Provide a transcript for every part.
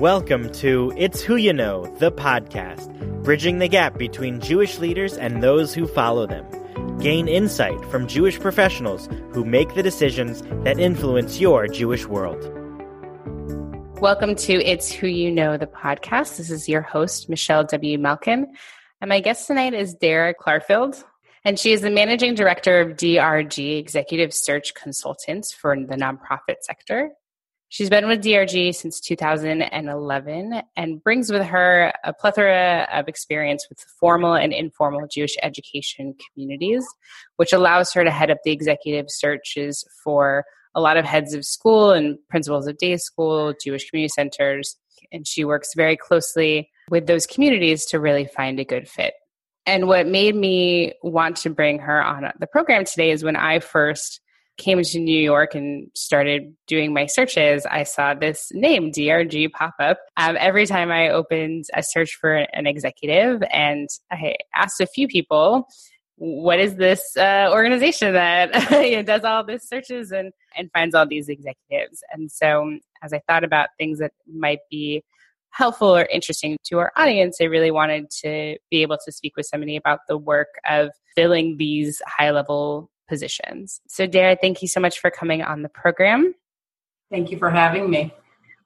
Welcome to It's Who You Know, the podcast, bridging the gap between Jewish leaders and those who follow them. Gain insight from Jewish professionals who make the decisions that influence your Jewish world. Welcome to It's Who You Know, the podcast. This is your host, Michelle W. Malkin. And my guest tonight is Dara Klarfeld. And she is the managing director of DRG Executive Search Consultants for the nonprofit sector. She's been with DRG since 2011 and brings with her a plethora of experience with formal and informal Jewish education communities, which allows her to head up the executive searches for a lot of heads of school and principals of day school, Jewish community centers. And she works very closely with those communities to really find a good fit. And what made me want to bring her on the program today is when I first came to New York and started doing my searches, I saw this name, DRG, pop up um, every time I opened a search for an executive. And I asked a few people, what is this uh, organization that does all these searches and, and finds all these executives? And so, as I thought about things that might be helpful or interesting to our audience, I really wanted to be able to speak with somebody about the work of filling these high level positions. So, Dara, thank you so much for coming on the program. Thank you for having me.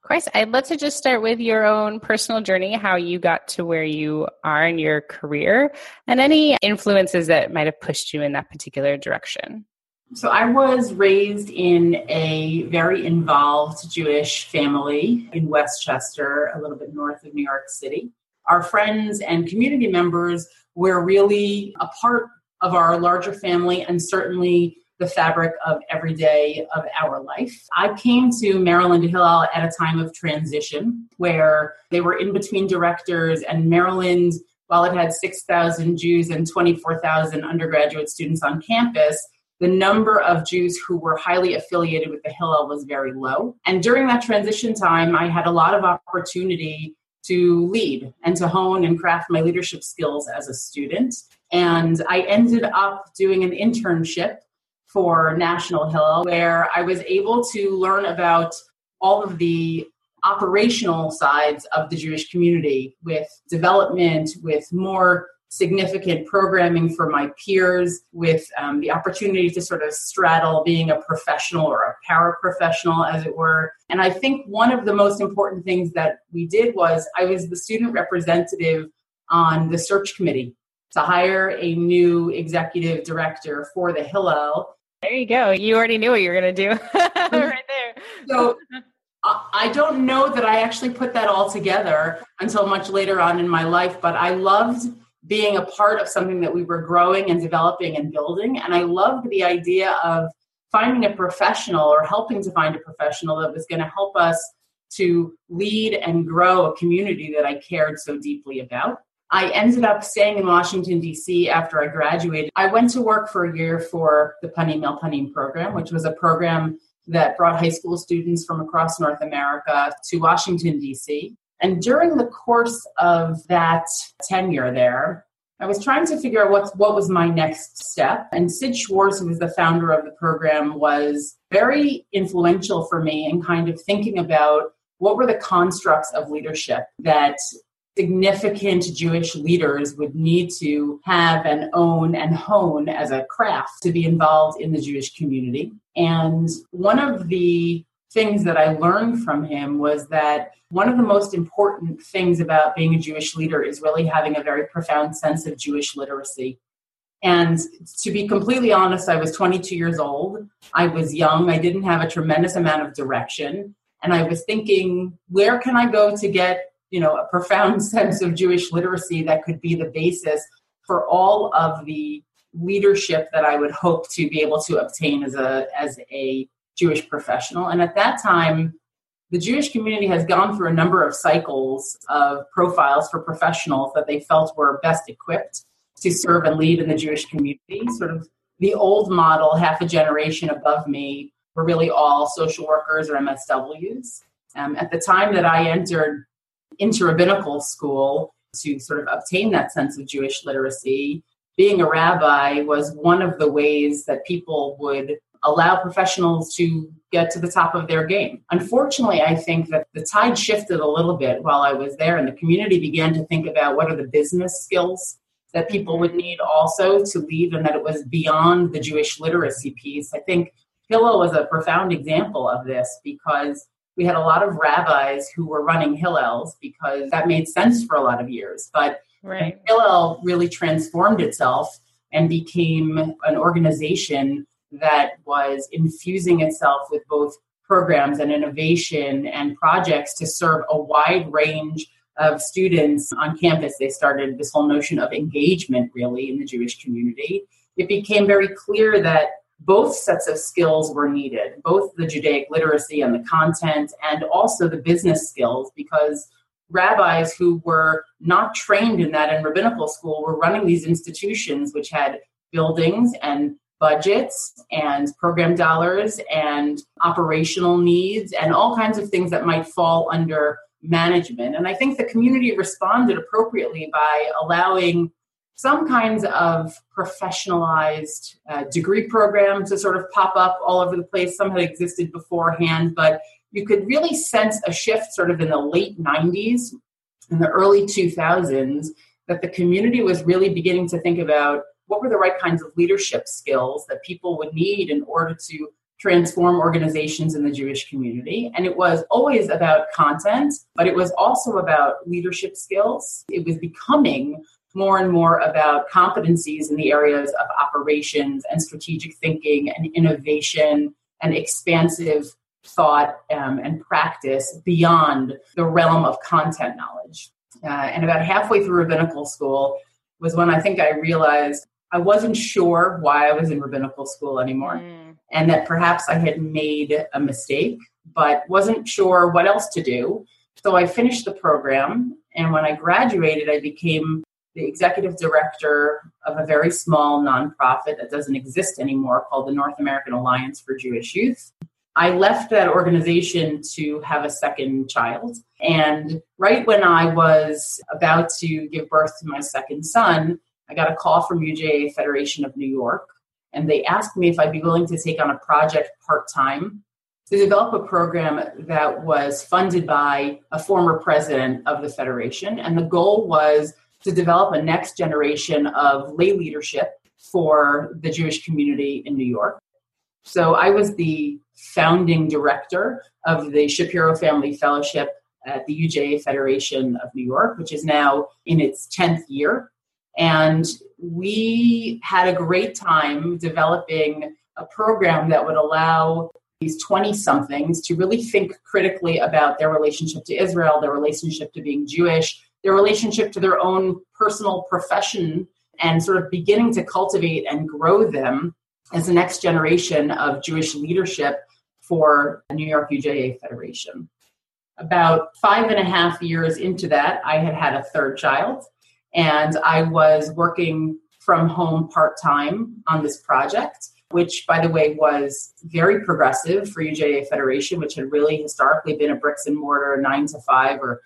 Of course, I'd love to just start with your own personal journey, how you got to where you are in your career, and any influences that might have pushed you in that particular direction. So, I was raised in a very involved Jewish family in Westchester, a little bit north of New York City. Our friends and community members were really a part of our larger family and certainly the fabric of every day of our life. I came to Maryland Hillel at a time of transition where they were in between directors and Maryland while it had 6,000 Jews and 24,000 undergraduate students on campus, the number of Jews who were highly affiliated with the Hillel was very low. And during that transition time, I had a lot of opportunity to lead and to hone and craft my leadership skills as a student. And I ended up doing an internship for National Hillel where I was able to learn about all of the operational sides of the Jewish community with development, with more significant programming for my peers, with um, the opportunity to sort of straddle being a professional or a paraprofessional, as it were. And I think one of the most important things that we did was I was the student representative on the search committee to hire a new executive director for the Hillel. There you go. You already knew what you were going to do mm-hmm. right there. So I don't know that I actually put that all together until much later on in my life, but I loved being a part of something that we were growing and developing and building. And I loved the idea of finding a professional or helping to find a professional that was going to help us to lead and grow a community that I cared so deeply about. I ended up staying in Washington, D.C. after I graduated. I went to work for a year for the Panim El Panim program, which was a program that brought high school students from across North America to Washington, D.C. And during the course of that tenure there, I was trying to figure out what, what was my next step. And Sid Schwarz, who was the founder of the program, was very influential for me in kind of thinking about what were the constructs of leadership that significant Jewish leaders would need to have and own and hone as a craft to be involved in the Jewish community. And one of the things that I learned from him was that one of the most important things about being a Jewish leader is really having a very profound sense of Jewish literacy. And to be completely honest, I was 22 years old. I was young. I didn't have a tremendous amount of direction. And I was thinking, where can I go to get you know, a profound sense of Jewish literacy that could be the basis for all of the leadership that I would hope to be able to obtain as a as a Jewish professional. And at that time, the Jewish community has gone through a number of cycles of profiles for professionals that they felt were best equipped to serve and lead in the Jewish community. Sort of the old model, half a generation above me, were really all social workers or MSWs. Um, at the time that I entered interrabbinical school to sort of obtain that sense of Jewish literacy. Being a rabbi was one of the ways that people would allow professionals to get to the top of their game. Unfortunately, I think that the tide shifted a little bit while I was there, and the community began to think about what are the business skills that people would need also to lead, and that it was beyond the Jewish literacy piece. I think Hillel was a profound example of this because we had a lot of rabbis who were running Hillels because that made sense for a lot of years. But right. Hillel really transformed itself and became an organization that was infusing itself with both programs and innovation and projects to serve a wide range of students on campus. They started this whole notion of engagement really in the Jewish community. It became very clear that both sets of skills were needed, both the Judaic literacy and the content, and also the business skills, because rabbis who were not trained in that in rabbinical school were running these institutions which had buildings and budgets and program dollars and operational needs and all kinds of things that might fall under management. And I think the community responded appropriately by allowing some kinds of professionalized uh, degree programs to sort of pop up all over the place. Some had existed beforehand, but you could really sense a shift sort of in the late 90s and the early 2000s that the community was really beginning to think about what were the right kinds of leadership skills that people would need in order to transform organizations in the Jewish community. And it was always about content, but it was also about leadership skills. It was becoming more and more about competencies in the areas of operations and strategic thinking and innovation and expansive thought um, and practice beyond the realm of content knowledge. Uh, and about halfway through rabbinical school was when I think I realized I wasn't sure why I was in rabbinical school anymore, mm. and that perhaps I had made a mistake, but wasn't sure what else to do. So I finished the program, and when I graduated, I became the executive director of a very small nonprofit that doesn't exist anymore called the North American Alliance for Jewish Youth. I left that organization to have a second child. And right when I was about to give birth to my second son, I got a call from UJA Federation of New York. And they asked me if I'd be willing to take on a project part time to develop a program that was funded by a former president of the Federation. And the goal was to develop a next generation of lay leadership for the Jewish community in New York. So I was the founding director of the Shapiro Family Fellowship at the UJA Federation of New York, which is now in its 10th year. And we had a great time developing a program that would allow these 20 somethings to really think critically about their relationship to Israel, their relationship to being Jewish, their relationship to their own personal profession and sort of beginning to cultivate and grow them as the next generation of Jewish leadership for the New York UJA Federation. About five and a half years into that, I had had a third child, and I was working from home part time on this project, which, by the way, was very progressive for UJA Federation, which had really historically been a bricks and mortar nine to five or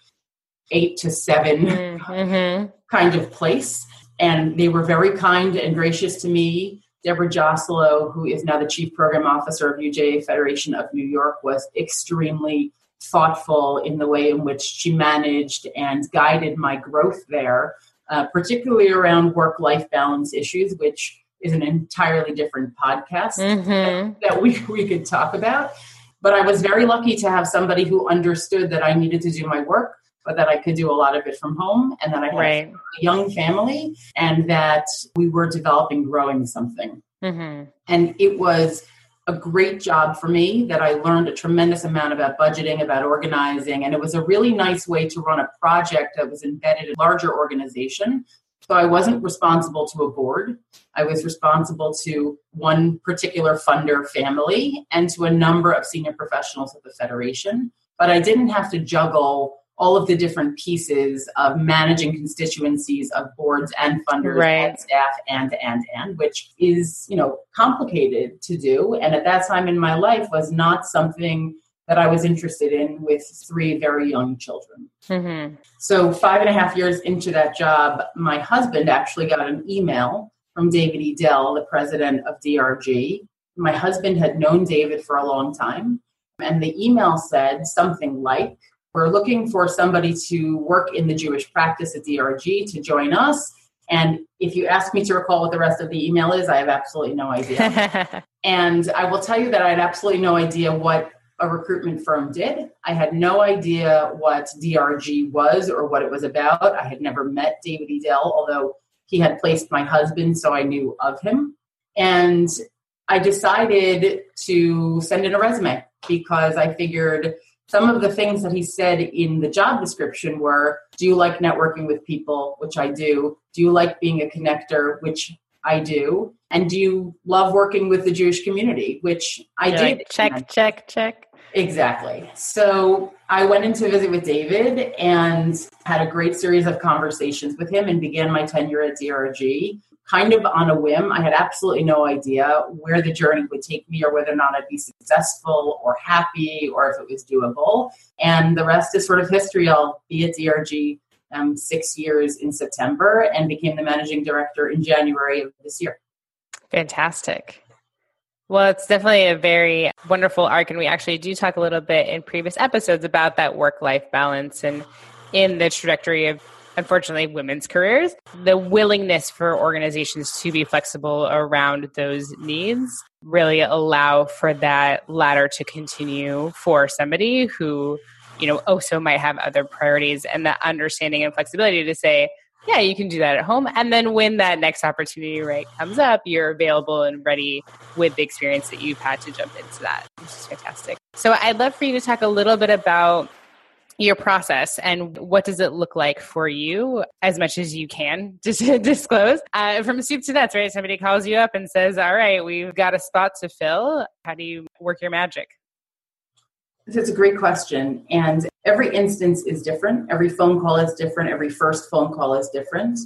eight to 7 mm-hmm. kind of place. And they were very kind and gracious to me. Deborah Joselow, who is now the Chief Program Officer of UJA Federation of New York, was extremely thoughtful in the way in which she managed and guided my growth there, uh, particularly around work life balance issues, which is an entirely different podcast mm-hmm. that we, we could talk about. But I was very lucky to have somebody who understood that I needed to do my work but that I could do a lot of it from home and that I had right. a young family and that we were developing, growing something. Mm-hmm. And it was a great job for me that I learned a tremendous amount about budgeting, about organizing, and it was a really nice way to run a project that was embedded in a larger organization. So I wasn't responsible to a board. I was responsible to one particular funder family and to a number of senior professionals at the Federation. But I didn't have to juggle all of the different pieces of managing constituencies of boards and funders right. and staff and and and which is you know complicated to do and at that time in my life was not something that i was interested in with three very young children mm-hmm. so five and a half years into that job my husband actually got an email from david edell the president of drg my husband had known David for a long time. And the email said something like, We're looking for somebody to work in the Jewish practice at DRG to join us. And if you ask me to recall what the rest of the email is, I have absolutely no idea. and I will tell you that I had absolutely no idea what a recruitment firm did. I had no idea what DRG was or what it was about. I had never met David Edell, although he had placed my husband, so I knew of him. And I decided to send in a resume because I figured some of the things that he said in the job description were Do you like networking with people? Which I do. Do you like being a connector? Which I do. And do you love working with the Jewish community? Which I You're did. Like, check, check, check. Exactly. So I went in to visit with David and had a great series of conversations with him and began my tenure at DRG kind of on a whim. I had absolutely no idea where the journey would take me or whether or not I'd be successful or happy or if it was doable. And the rest is sort of history. I'll be at DRG um, six years in September and became the managing director in January of this year. Fantastic. Well, it's definitely a very wonderful arc. And we actually do talk a little bit in previous episodes about that work life balance and in the trajectory of unfortunately women's careers the willingness for organizations to be flexible around those needs really allow for that ladder to continue for somebody who you know also might have other priorities and the understanding and flexibility to say yeah you can do that at home. And then when that next opportunity right comes up you're available and ready with the experience that you've had to jump into that which is fantastic. So i'd love for you to talk a little bit about your process and what does it look like for you as much as you can just disclose uh, from soup to nuts right? Somebody calls you up and says all right we've got a spot to fill. How do you work your magic? It's a great question and every instance is different. Every phone call is different. Every first phone call is different.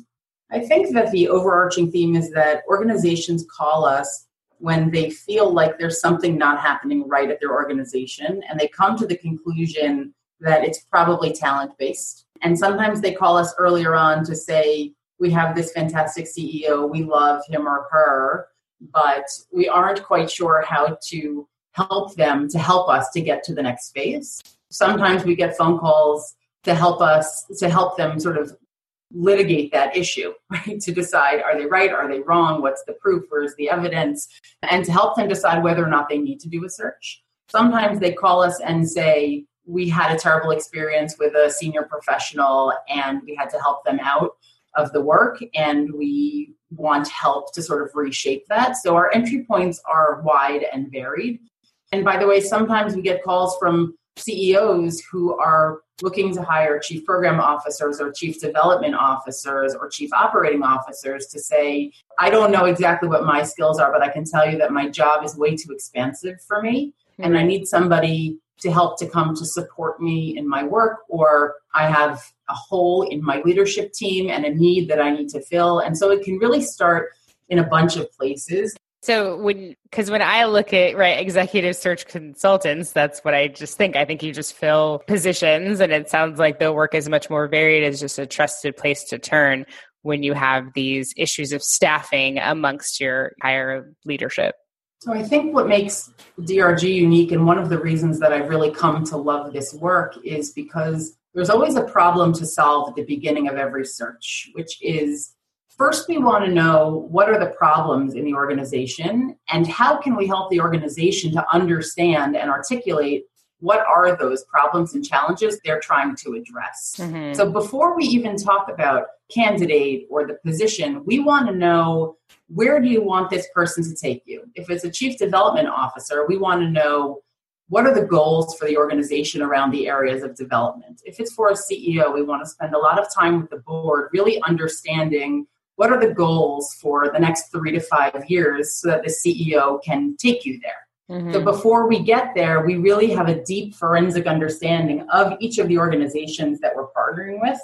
I think that the overarching theme is that organizations call us when they feel like there's something not happening right at their organization and they come to the conclusion that it's probably talent based. And sometimes they call us earlier on to say, we have this fantastic CEO, we love him or her, but we aren't quite sure how to help them to help us to get to the next phase. Sometimes we get phone calls to help us, to help them sort of litigate that issue, right? To decide are they right, are they wrong, what's the proof, where's the evidence, and to help them decide whether or not they need to do a search. Sometimes they call us and say, we had a terrible experience with a senior professional and we had to help them out of the work and we want help to sort of reshape that. So our entry points are wide and varied. And by the way, sometimes we get calls from CEOs who are looking to hire chief program officers or chief development officers or chief operating officers to say, I don't know exactly what my skills are, but I can tell you that my job is way too expansive for me. And I mm-hmm. need somebody to help to come to support me in my work, or I have a hole in my leadership team and a need that I need to fill. And so it can really start in a bunch of places. So when because when I look at right executive search consultants, that's what I just think. I think you just fill positions and it sounds like the work is much more varied as just a trusted place to turn when you have these issues of staffing amongst your higher leadership. So I think what makes DRG unique and one of the reasons that I've really come to love this work is because there's always a problem to solve at the beginning of every search, which is first we want to know what are the problems in the organization and how can we help the organization to understand and articulate what are those problems and challenges they're trying to address. Mm-hmm. So before we even talk about candidate or the position, we want to know where do you want this person to take you? If it's a chief development officer, we want to know what are the goals for the organization around the areas of development. If it's for a CEO, we want to spend a lot of time with the board really understanding what are the goals for the next three to five years so that the CEO can take you there. Mm-hmm. So before we get there, we really have a deep forensic understanding of each of the organizations that we're partnering with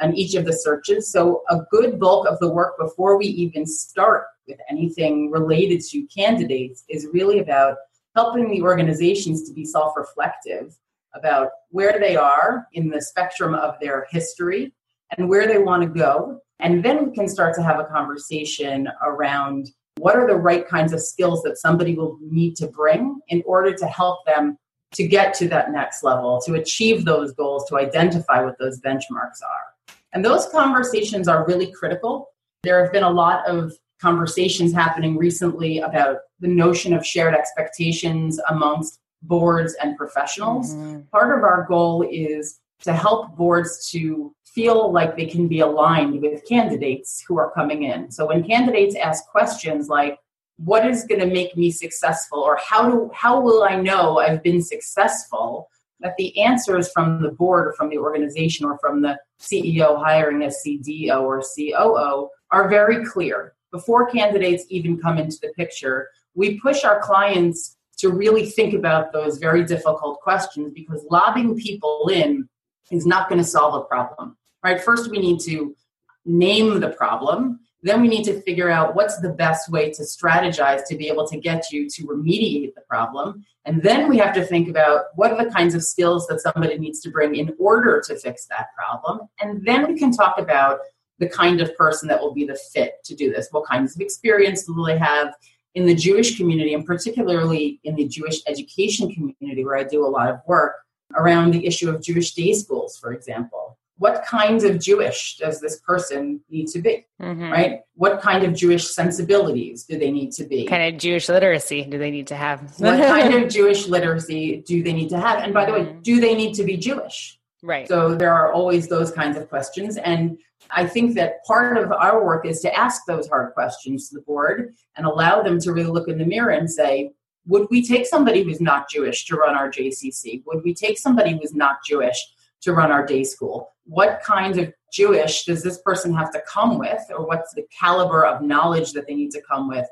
and each of the searches. So a good bulk of the work before we even start with anything related to candidates is really about helping the organizations to be self-reflective about where they are in the spectrum of their history and where they want to go. And then we can start to have a conversation around what are the right kinds of skills that somebody will need to bring in order to help them to get to that next level, to achieve those goals, to identify what those benchmarks are. And those conversations are really critical. There have been a lot of conversations happening recently about the notion of shared expectations amongst boards and professionals. Mm-hmm. Part of our goal is to help boards to feel like they can be aligned with candidates who are coming in. So when candidates ask questions like, what is going to make me successful or how do how will I know I've been successful? That the answers from the board or from the organization or from the CEO hiring a CDO or COO are very clear. Before candidates even come into the picture, we push our clients to really think about those very difficult questions because lobbing people in is not going to solve a problem. Right? First, we need to name the problem. Then we need to figure out what's the best way to strategize to be able to get you to remediate the problem. And then we have to think about what are the kinds of skills that somebody needs to bring in order to fix that problem. And then we can talk about the kind of person that will be the fit to do this. What kinds of experience will they have in the Jewish community, and particularly in the Jewish education community, where I do a lot of work around the issue of Jewish day schools, for example what kinds of Jewish does this person need to be? Mm-hmm. Right? What kind of Jewish sensibilities do they need to be? What kind of Jewish literacy do they need to have? what kind of Jewish literacy do they need to have? And by the way, mm-hmm. do they need to be Jewish? Right. So there are always those kinds of questions. And I think that part of our work is to ask those hard questions to the board and allow them to really look in the mirror and say, would we take somebody who's not Jewish to run our JCC? Would we take somebody who's not Jewish to run our day school? What kind of Jewish does this person have to come with, or what's the caliber of knowledge that they need to come with,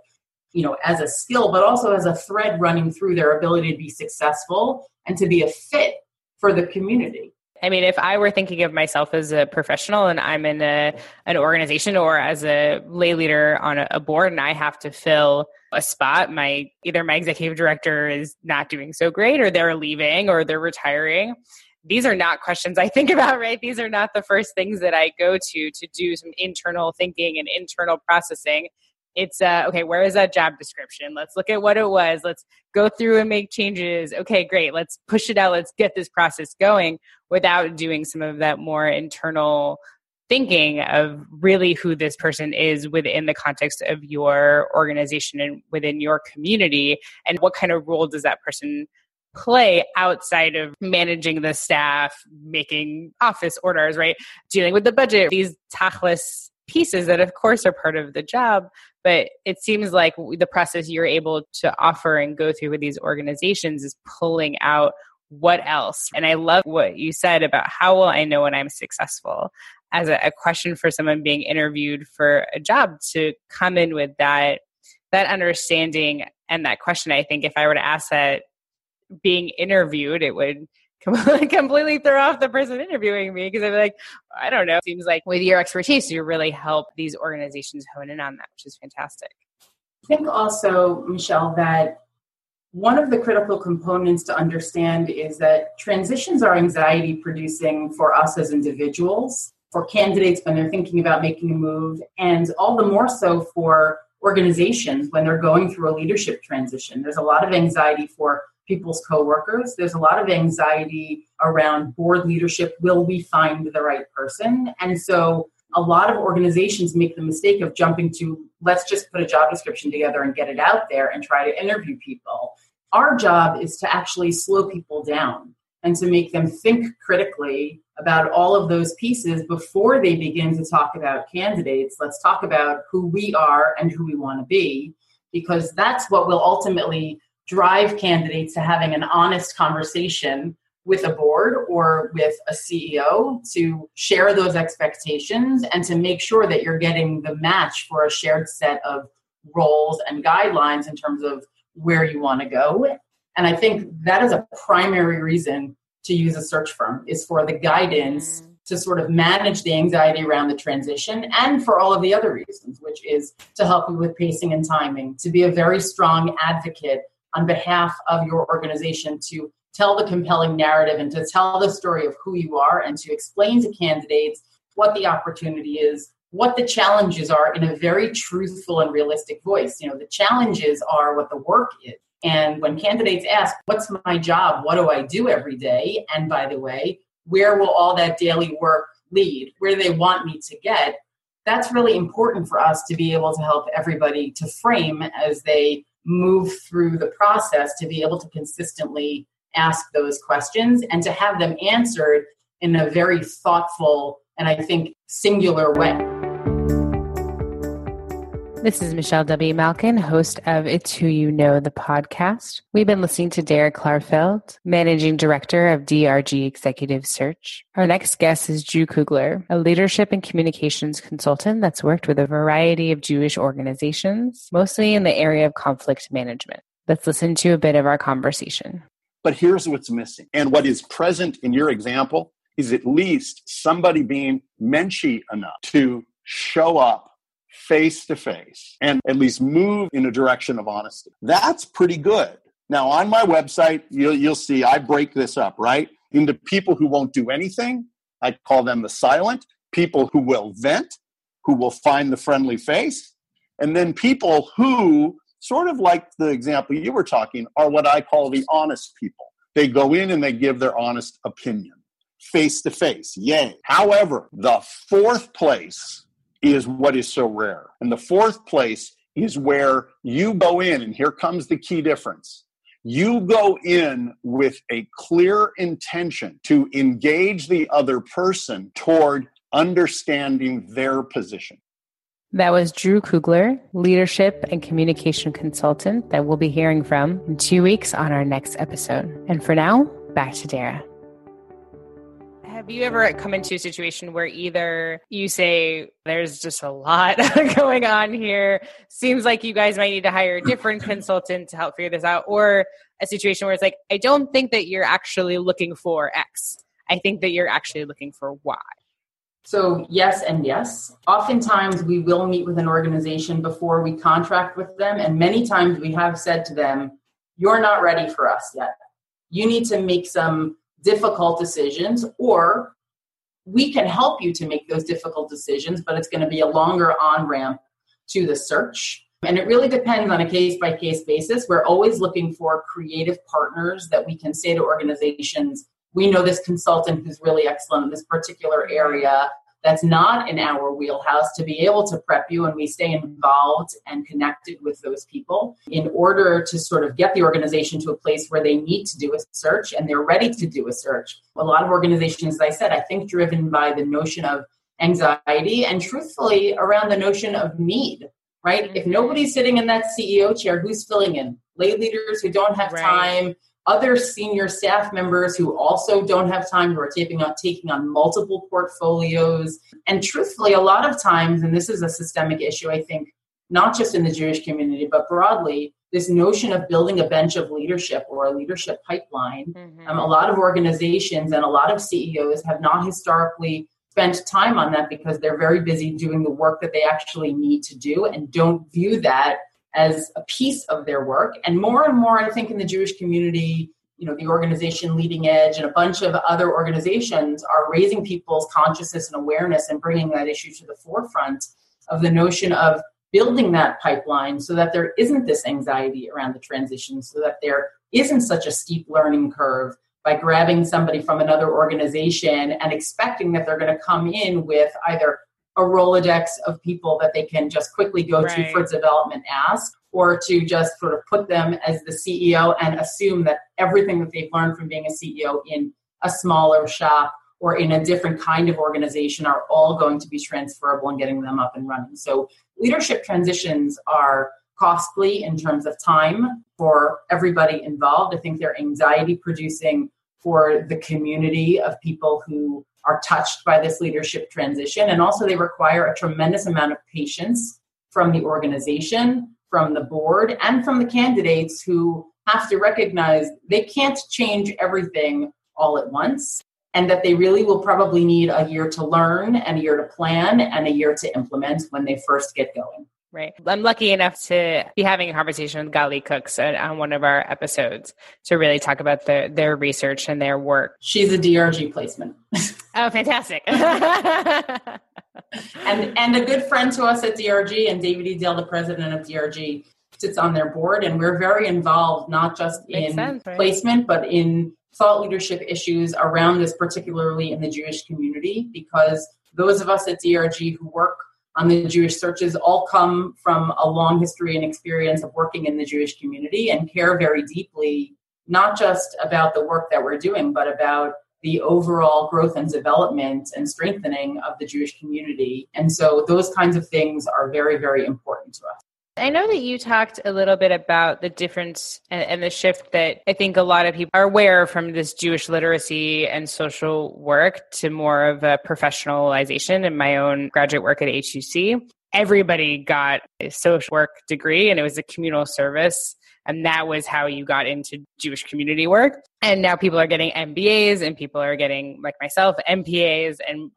you know, as a skill, but also as a thread running through their ability to be successful and to be a fit for the community? I mean, if I were thinking of myself as a professional and I'm in a, an organization or as a lay leader on a, a board and I have to fill a spot, my either my executive director is not doing so great or they're leaving or they're retiring these are not questions I think about, right? These are not the first things that I go to to do some internal thinking and internal processing. It's uh, okay, where is that job description? Let's look at what it was. Let's go through and make changes. Okay, great. Let's push it out. Let's get this process going without doing some of that more internal thinking of really who this person is within the context of your organization and within your community and what kind of role does that person play outside of managing the staff, making office orders, right? Dealing with the budget, these tachlis pieces that of course are part of the job but it seems like the process you're able to offer and go through with these organizations is pulling out what else and i love what you said about how will i know when i'm successful as a, a question for someone being interviewed for a job to come in with that that understanding and that question i think if i were to ask that being interviewed, it would completely throw off the person interviewing me because be like, I don't know. It seems like with your expertise, you really help these organizations hone in on that, which is fantastic. I think also, Michelle, that one of the critical components to understand is that transitions are anxiety producing for us as individuals, for candidates when they're thinking about making a move, and all the more so for organizations when they're going through a leadership transition. There's a lot of anxiety for people's coworkers. There's a lot of anxiety around board leadership. Will we find the right person? And so a lot of organizations make the mistake of jumping to let's just put a job description together and get it out there and try to interview people. Our job is to actually slow people down and to make them think critically about all of those pieces before they begin to talk about candidates. Let's talk about who we are and who we want to be, because that's what will ultimately drive candidates to having an honest conversation with a board or with a CEO to share those expectations and to make sure that you're getting the match for a shared set of roles and guidelines in terms of where you want to go. And I think that is a primary reason to use a search firm is for the guidance mm. to sort of manage the anxiety around the transition and for all of the other reasons, which is to help you with pacing and timing, to be a very strong advocate on behalf of your organization to tell the compelling narrative and to tell the story of who you are and to explain to candidates what the opportunity is, what the challenges are in a very truthful and realistic voice. You know, the challenges are what the work is. And when candidates ask, What's my job? What do I do every day? And by the way, where will all that daily work lead? Where do they want me to get? That's really important for us to be able to help everybody to frame as they move through the process to be able to consistently ask those questions and to have them answered in a very thoughtful and I think singular way. This is Michelle W. Malkin, host of It's Who You Know, the podcast. We've been listening to Dara Klarfeld, Managing Director of DRG Executive Search. Our next guest is Drew Kugler, a leadership and communications consultant that's worked with a variety of Jewish organizations, mostly in the area of conflict management. Let's listen to a bit of our conversation. But here's what's missing. And what is present in your example is at least somebody being menschy enough to show up face to face and at least move in a direction of honesty. That's pretty good. Now, on my website, you'll, you'll see I break this up, right? Into people who won't do anything. I call them the silent, people who will vent, who will find the friendly face, and then people who, sort of like the example you were talking, are what I call the honest people. They go in and they give their honest opinion face to face. Yay. However, the fourth place is what is so rare. And the fourth place is where you go in, and here comes the key difference. You go in with a clear intention to engage the other person toward understanding their position. That was Drew Kugler, leadership and communication consultant that we'll be hearing from in two weeks on our next episode. And for now, back to Dara. Have you ever come into a situation where either you say, there's just a lot going on here, seems like you guys might need to hire a different consultant to help figure this out, or a situation where it's like, I don't think that you're actually looking for X. I think that you're actually looking for Y. So, yes, and yes. Oftentimes, we will meet with an organization before we contract with them, and many times we have said to them, You're not ready for us yet. You need to make some difficult decisions, or we can help you to make those difficult decisions, but it's going to be a longer on ramp to the search. And it really depends on a case by case basis. We're always looking for creative partners that we can say to organizations, we know this consultant who's really excellent in this particular area that's not in our wheelhouse to be able to prep you and we stay involved and connected with those people in order to sort of get the organization to a place where they need to do a search and they're ready to do a search. A lot of organizations, as I said, I think driven by the notion of anxiety and truthfully around the notion of need, right? If mm-hmm. nobody's sitting in that CEO chair, who's filling in? Lay leaders who don't have right. time other senior staff members who also don't have time who are taking on taking on multiple portfolios and truthfully a lot of times and this is a systemic issue i think not just in the jewish community but broadly this notion of building a bench of leadership or a leadership pipeline mm-hmm. um, a lot of organizations and a lot of ceos have not historically spent time on that because they're very busy doing the work that they actually need to do and don't view that as a piece of their work. And more and more, I think, in the Jewish community, you know, the organization Leading Edge and a bunch of other organizations are raising people's consciousness and awareness and bringing that issue to the forefront of the notion of building that pipeline so that there isn't this anxiety around the transition, so that there isn't such a steep learning curve by grabbing somebody from another organization and expecting that they're going to come in with either a Rolodex of people that they can just quickly go right. to for development ask, or to just sort of put them as the CEO and assume that everything that they've learned from being a CEO in a smaller shop or in a different kind of organization are all going to be transferable and getting them up and running. So leadership transitions are costly in terms of time for everybody involved. I think they're anxiety producing for the community of people who are touched by this leadership transition. And also, they require a tremendous amount of patience from the organization, from the board, and from the candidates who have to recognize they can't change everything all at once and that they really will probably need a year to learn and a year to plan and a year to implement when they first get going. Right. I'm lucky enough to be having a conversation with Gali Cooks on one of our episodes to really talk about the, their research and their work. She's a DRG placement. oh, fantastic. and and a good friend to us at DRG and David E. Dale, the president of DRG, sits on their board, and we're very involved not just Makes in sense, right? placement but in thought leadership issues around this, particularly in the Jewish community, because those of us at DRG who work on the Jewish searches all come from a long history and experience of working in the Jewish community and care very deeply, not just about the work that we're doing, but about the overall growth and development and strengthening of the Jewish community. And so those kinds of things are very, very important to us. I know that you talked a little bit about the difference and, and, the shift that I think a lot of people are aware from this Jewish literacy and social work to more of a professionalization in my own graduate work at HUC. Everybody got a social work degree and it was a communal service. And that was how you got into Jewish community work. And now people are getting MBAs and people are getting, like myself, MPAs and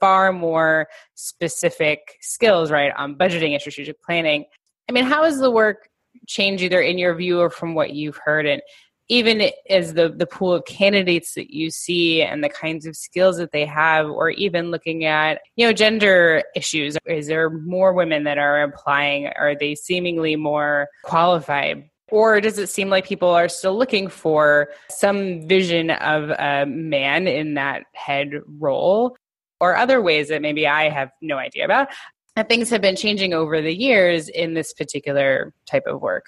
far more specific skills, right, on budgeting and strategic planning. I mean, how has the work changed either in your view or from what you've heard? And even as the, the pool of candidates that you see and the kinds of skills that they have, or even looking at, you know, gender issues, is there more women that are applying? Are they seemingly more qualified? Or does it seem like people are still looking for some vision of a man in that head role? Or other ways that maybe I have no idea about and things have been changing over the years in this particular type of work?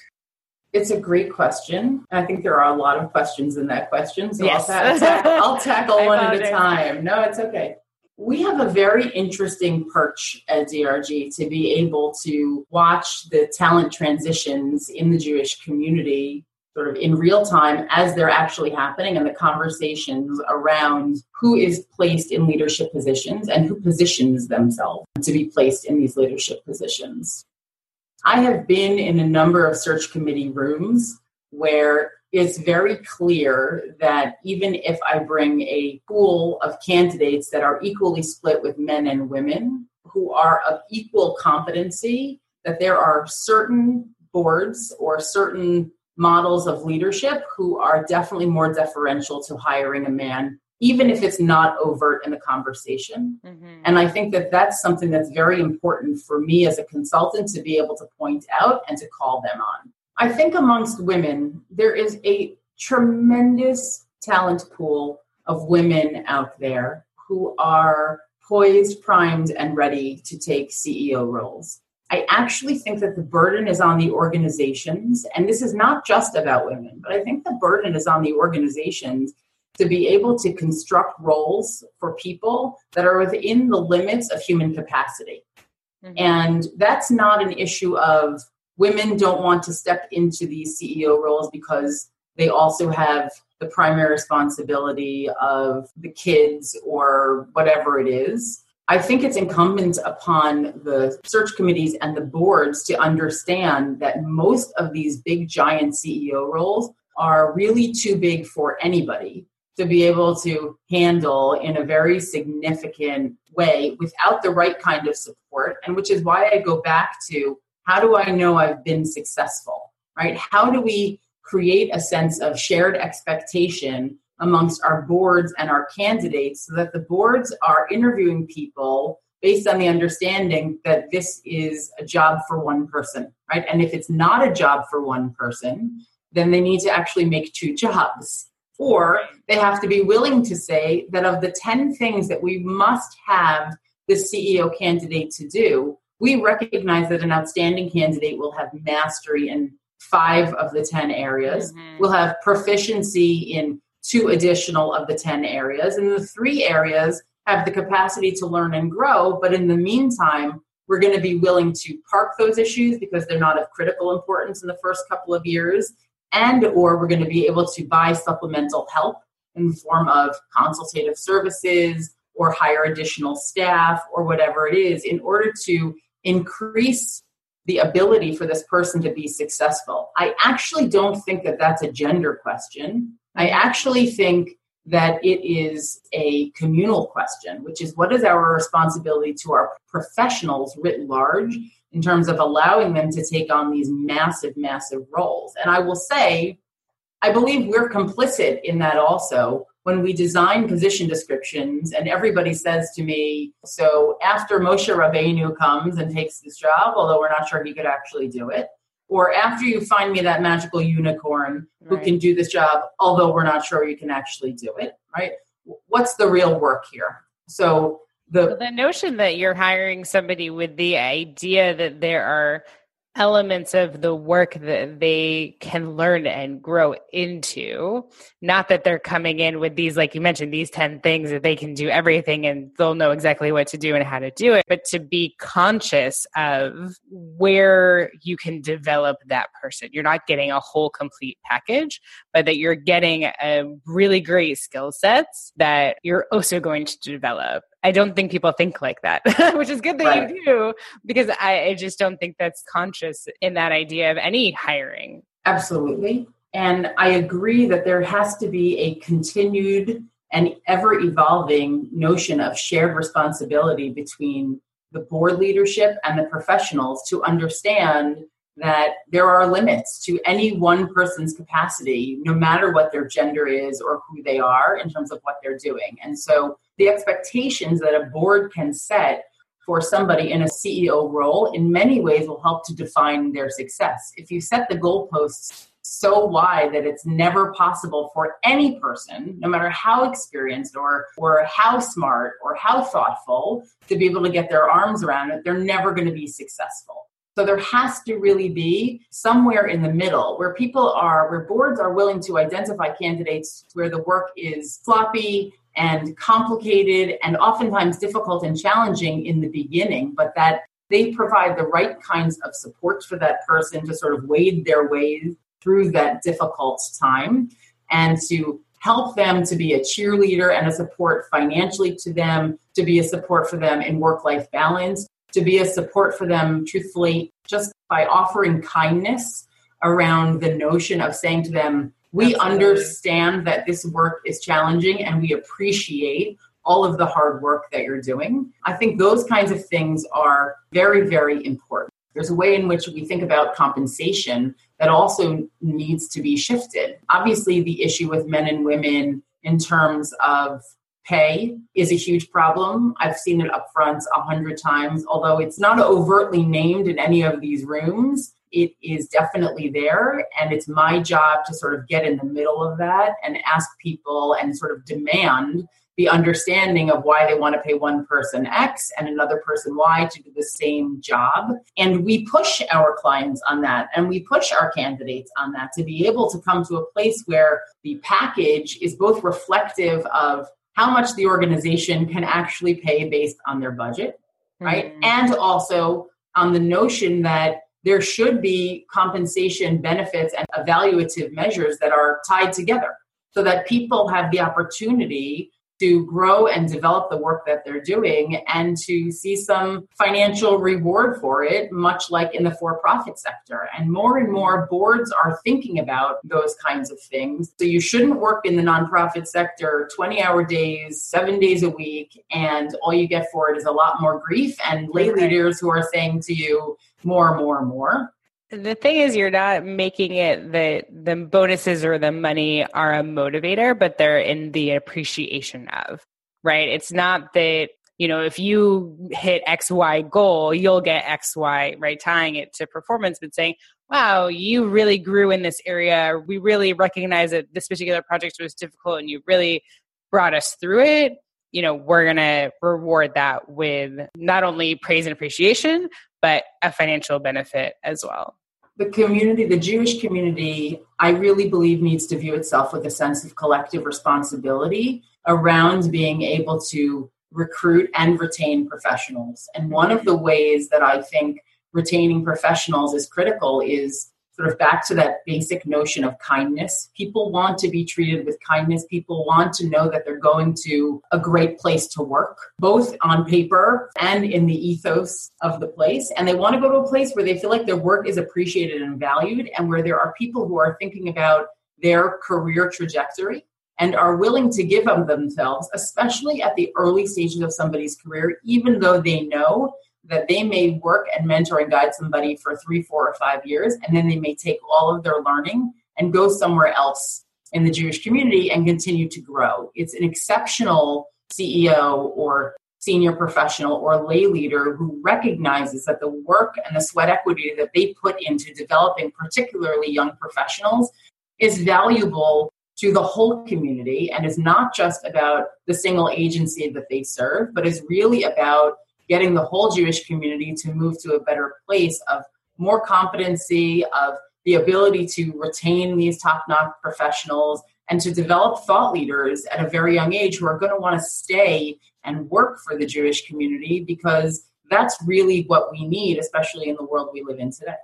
It's a great question. I think there are a lot of questions in that question. So yes. I'll, ta- I'll tackle one at a time. No, it's okay. We have a very interesting perch at DRG to be able to watch the talent transitions in the Jewish community sort of in real time as they're actually happening and the conversations around who is placed in leadership positions and who positions themselves to be placed in these leadership positions. I have been in a number of search committee rooms where it's very clear that even if I bring a pool of candidates that are equally split with men and women who are of equal competency, that there are certain boards or certain models of leadership who are definitely more deferential to hiring a man even if it's not overt in the conversation. Mm-hmm. and i think that that's something that's very important for me as a consultant to be able to point out and to call them on. I think amongst women there is a tremendous talent pool of women out there who are poised primed and ready to take ceo roles I actually think that the burden is on the organizations, and this is not just about women, but I think the burden is on the organizations to be able to construct roles for people that are within the limits of human capacity. Mm-hmm. And that's not an issue of women don't want to step into these CEO roles because they also have the primary responsibility of the kids or whatever it is. I think it's incumbent upon the search committees and the boards to understand that most of these big giant CEO roles are really too big for anybody to be able to handle in a very significant way without the right kind of support. And which is why I go back to how do I know I've been successful, right? How do we create a sense of shared expectation amongst our boards and our candidates so that the boards are interviewing people based on the understanding that this is a job for one person, right? And if it's not a job for one person, then they need to actually make two jobs. Or they have to be willing to say that of the 10 things that we must have the CEO candidate to do, we recognize that an outstanding candidate will have mastery in five of the 10 areas, mm-hmm. will have proficiency in two additional of the 10 areas. And the three areas have the capacity to learn and grow, but in the meantime, we're going to be willing to park those issues because they're not of critical importance in the first couple of years and or we're going to be able to buy supplemental help in the form of consultative services or hire additional staff or whatever it is in order to increase the ability for this person to be successful. I actually don't think that that's a gender question. I actually think that it is a communal question, which is what is our responsibility to our professionals writ large in terms of allowing them to take on these massive, massive roles. And I will say, I believe we're complicit in that also when we design position descriptions and everybody says to me, so after Moshe Rabbeinu comes and takes this job, although we're not sure he could actually do it, or after you find me that magical unicorn who right. can do this job, although we're not sure you can actually do it, right? What's the real work here? So the, the notion that you're hiring somebody with the idea that there are elements of the work that they can learn and grow into. Not that they're coming in with these, like you mentioned, these 10 things that they can do everything and they'll know exactly what to do and how to do it, but to be conscious of where you can develop that person. You're not getting a whole complete package, but that you're getting a really great skill sets that you're also going to develop I don't think people think like that, which is good that right. you do because I, I just don't think that's conscious in that idea of any hiring. Absolutely. And I agree that there has to be a continued and ever evolving notion of shared responsibility between the board leadership and the professionals to understand that there are limits to any one person's capacity, no matter what their gender is or who they are in terms of what they're doing. And so the expectations that a board can set for somebody in a CEO role in many ways will help to define their success. If you set the goalposts so wide that it's never possible for any person, no matter how experienced or or how smart or how thoughtful, to be able to get their arms around it, they're never going to be successful. So there has to really be somewhere in the middle where people are, where boards are willing to identify candidates where the work is sloppy and complicated and oftentimes difficult and challenging in the beginning, but that they provide the right kinds of support for that person to sort of wade their way through that difficult time and to help them to be a cheerleader and a support financially to them, to be a support for them in work life balance, to be a support for them, truthfully, just by offering kindness around the notion of saying to them, we Absolutely. understand that this work is challenging and we appreciate all of the hard work that you're doing. I think those kinds of things are very, very important. There's a way in which we think about compensation that also needs to be shifted. Obviously, the issue with men and women in terms of pay is a huge problem. I've seen it up front a hundred times, although it's not overtly named in any of these rooms. It is definitely there, and it's my job to sort of get in the middle of that and ask people and sort of demand the understanding of why they want to pay one person X and another person Y to do the same job. And we push our clients on that and we push our candidates on that to be able to come to a place where the package is both reflective of how much the organization can actually pay based on their budget, right? Mm-hmm. And also on the notion that there should be compensation benefits and evaluative measures that are tied together so that people have the opportunity to grow and develop the work that they're doing and to see some financial reward for it, much like in the for profit sector. And more and more boards are thinking about those kinds of things. So you shouldn't work in the nonprofit sector 20 hour days, seven days a week, and all you get for it is a lot more grief and lay leaders who are saying to you more, more, more. The thing is, you're not making it that the bonuses or the money are a motivator, but they're in the appreciation of, right? It's not that, you know, if you hit XY goal, you'll get XY, right? Tying it to performance, but saying, wow, you really grew in this area. We really recognize that this particular project was difficult and you really brought us through it. You know, we're going to reward that with not only praise and appreciation, but a financial benefit as well the community, the Jewish community, I really believe needs to view itself with a sense of collective responsibility around being able to recruit and retain professionals. And one of the ways that I think retaining professionals is critical is sort of back to that basic notion of kindness. People want to be treated with kindness. People want to know that they're going to a great place to work, both on paper and in the ethos of the place. And they want to go to a place where they feel like their work is appreciated and valued and where there are people who are thinking about their career trajectory and are willing to give of themselves, especially at the early stages of somebody's career, even though they know that they may work and mentor and guide somebody for three, four, or five years, and then they may take all of their learning and go somewhere else in the Jewish community and continue to grow. It's an exceptional CEO or senior professional or lay leader who recognizes that the work and the sweat equity that they put into developing particularly young professionals is valuable to the whole community and is not just about the single agency that they serve, but is really about getting the whole Jewish community to move to a better place of more competency, of the ability to retain these top notch professionals and to develop thought leaders at a very young age who are going to want to stay and work for the Jewish community because that's really what we need, especially in the world we live in today.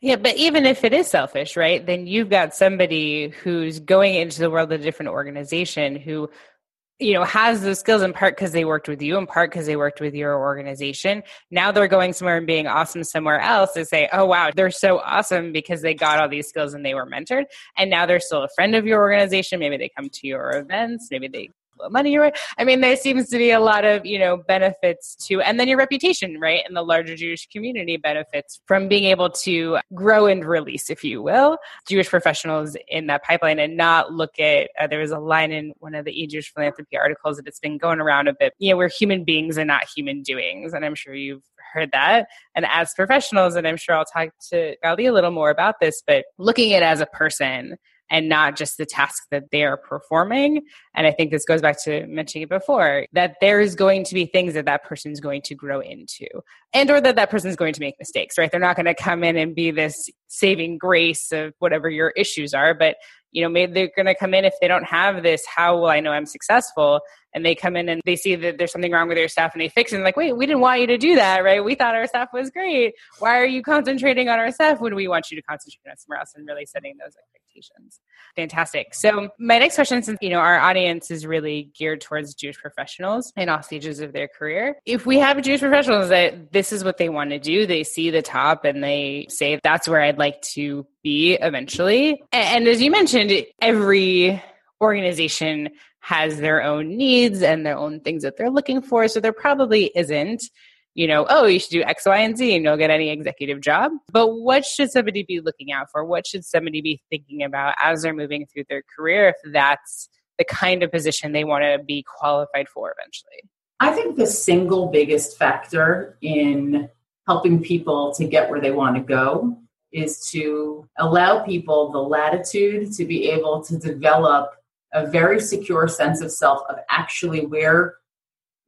Yeah, but even if it is selfish, right, then you've got somebody who's going into the world of a different organization who you know has those skills in part because they worked with you in part because they worked with your organization. Now they're going somewhere and being awesome somewhere else to say oh wow they're so awesome because they got all these skills and they were mentored. And now they're still a friend of your organization. Maybe they come to your events. Maybe they money you're I mean, there seems to be a lot of, you know, benefits to, and then your reputation, right? And the larger Jewish community benefits from being able to grow and release, if you will, Jewish professionals in that pipeline and not look at, uh, there was a line in one of the e-Jewish philanthropy articles that it's been going around a bit, you know, we're human beings and not human doings. And I'm sure you've heard that. And as professionals, and I'm sure I'll talk to Gali a little more about this, but looking at it as a person and not just the task that they're performing. And I think this goes back to mentioning it before that there's going to be things that that person's going to grow into and or that that person's going to make mistakes, right? They're not going to come in and be this saving grace of whatever your issues are, but you know, maybe they're going to come in if they don't have this, how will I know I'm successful? And they come in and they see that there's something wrong with their staff and they fix it. And like, wait, we didn't want you to do that, right? We thought our staff was great. Why are you concentrating on our staff when we want you to concentrate on somewhere else and really setting those expectations? Fantastic. So my next question, since you know our audience is really geared towards Jewish professionals in all stages of their career, if we have Jewish professionals that this is what they want to do, they see the top and they say that's where I'd like to be eventually. And as you mentioned, every organization has their own needs and their own things that they're looking for. So there probably isn't, you know, oh, you should do X, Y, and Z and you'll get any executive job. But what should somebody be looking out for? What should somebody be thinking about as they're moving through their career if that's the kind of position they want to be qualified for eventually? I think the single biggest factor in helping people to get where they want to go is to allow people the latitude to be able to develop a very secure sense of self of actually where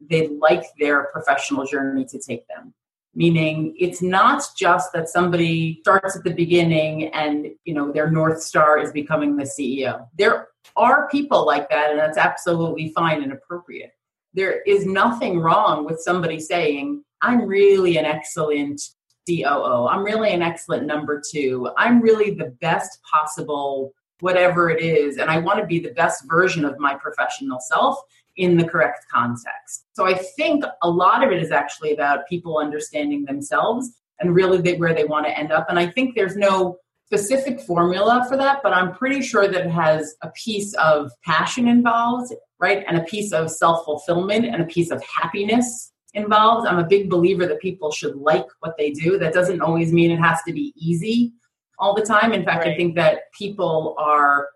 they'd like their professional journey to take them meaning it's not just that somebody starts at the beginning and you know their north star is becoming the ceo there are people like that and that's absolutely fine and appropriate there is nothing wrong with somebody saying i'm really an excellent COO. I'm really an excellent number two. I'm really the best possible whatever it is. And I want to be the best version of my professional self in the correct context. So I think a lot of it is actually about people understanding themselves and really they, where they want to end up. And I think there's no specific formula for that, but I'm pretty sure that it has a piece of passion involved, right? And a piece of self fulfillment and a piece of happiness involved. I'm a big believer that people should like what they do. That doesn't always mean it has to be easy all the time. In fact, right. I think that people are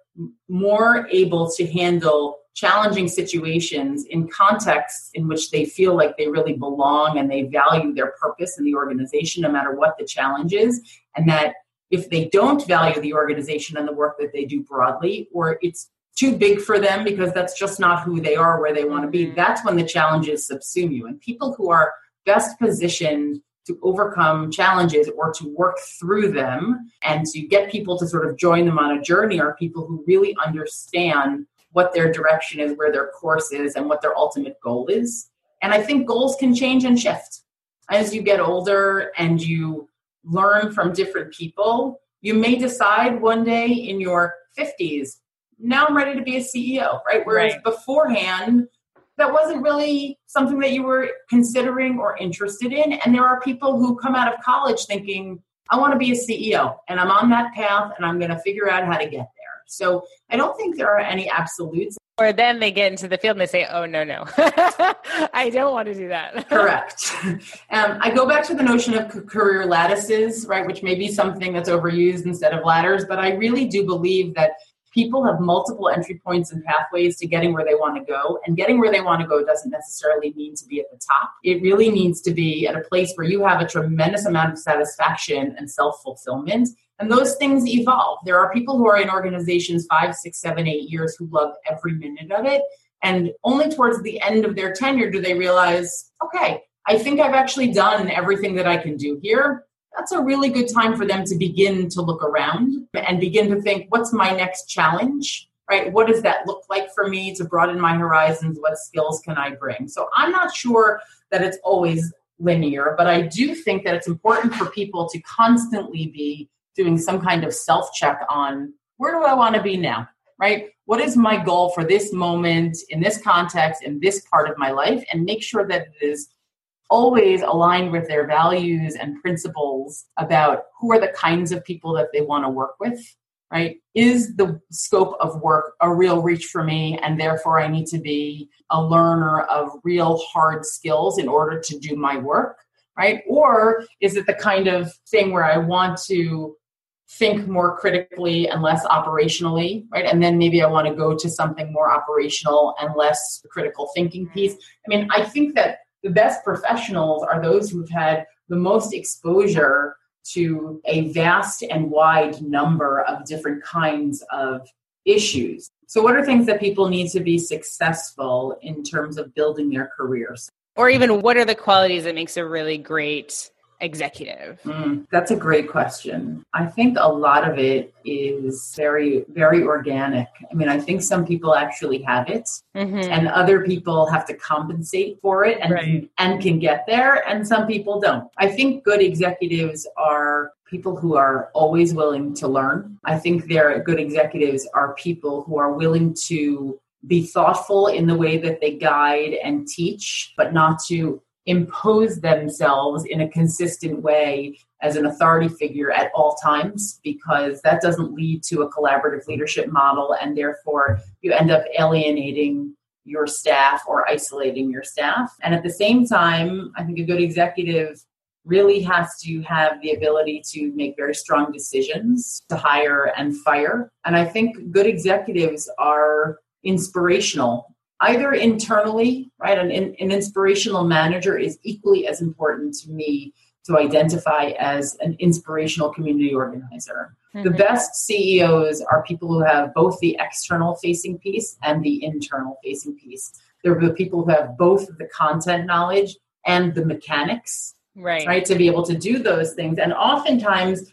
more able to handle challenging situations in contexts in which they feel like they really belong and they value their purpose in the organization no matter what the challenge is and that if they don't value the organization and the work that they do broadly or it's too big for them because that's just not who they are where they want to be mm-hmm. that's when the challenges subsume you and people who are best positioned to overcome challenges or to work through them and to get people to sort of join them on a journey are people who really understand what their direction is where their course is and what their ultimate goal is and i think goals can change and shift as you get older and you learn from different people you may decide one day in your 50s now I'm ready to be a CEO, right? Whereas right. beforehand, that wasn't really something that you were considering or interested in. And there are people who come out of college thinking, I want to be a CEO and I'm on that path and I'm going to figure out how to get there. So I don't think there are any absolutes. Or then they get into the field and they say, oh, no, no, I don't want to do that. Correct. Um, I go back to the notion of career lattices, right, which may be something that's overused instead of ladders, but I really do believe that people have multiple entry points and pathways to getting where they want to go. And getting where they want to go doesn't necessarily mean to be at the top. It really needs to be at a place where you have a tremendous amount of satisfaction and self fulfillment. And those things evolve. There are people who are in organizations five, six, seven, eight years who love every minute of it. And only towards the end of their tenure do they realize, okay, I think I've actually done everything that I can do here that's a really good time for them to begin to look around and begin to think what's my next challenge right what does that look like for me to broaden my horizons what skills can i bring so i'm not sure that it's always linear but i do think that it's important for people to constantly be doing some kind of self check on where do i want to be now right? What is my goal for this moment in this context in this part of my life? And make sure that it is always aligned with their values and principles about who are the kinds of people that they want to work with right? Is the scope of work a real reach for me and therefore i need to be a learner of real hard skills in order to do my work right? Or is it the kind of thing where i want to think more critically and less operationally right and then maybe i want to go to something more operational and less critical thinking piece i mean i think that the best professionals are those who've had the most exposure to a vast and wide number of different kinds of issues. So, what are things that people need to be successful in terms of building their careers? Or even what are the qualities that makes a really great executive? Mm, that's a great question. I think a lot of it is very, very organic. I mean, I think some people actually have it, mm-hmm. and other people have to compensate for it and, right. and can get there, and some people don't. I think good executives are people who are always willing to learn. I think they're good executives are people who are willing to be thoughtful in the way that they guide and teach, but not to impose themselves in a consistent way as an authority figure at all times because that doesn't lead to a collaborative leadership model and therefore you end up alienating your staff or isolating your staff. And at the same time i think a good executive really has to have the ability to make very strong decisions to hire and fire. And i think good executives are inspirational either internally, right? An, an inspirational manager is equally as important to me to identify as an inspirational community organizer. Mm-hmm. The best CEOs are people who have both the external facing piece and the internal facing piece. They're the people who have both the content knowledge and the mechanics, right? Right, to be able to do those things. And oftentimes,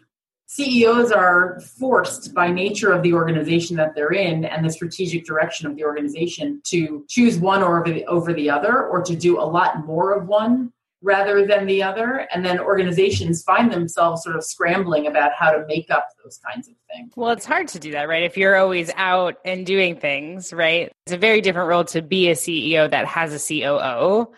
CEOs are forced by nature of the organization that they're in and the strategic direction of the organization to choose one over the, over the other or to do a lot more of one rather than the other. And then organizations find themselves sort of scrambling about how to make up those kinds of things. Well, it's hard to do that, right? If you're always out and doing things, right? It's a very different role to be a CEO that has a COO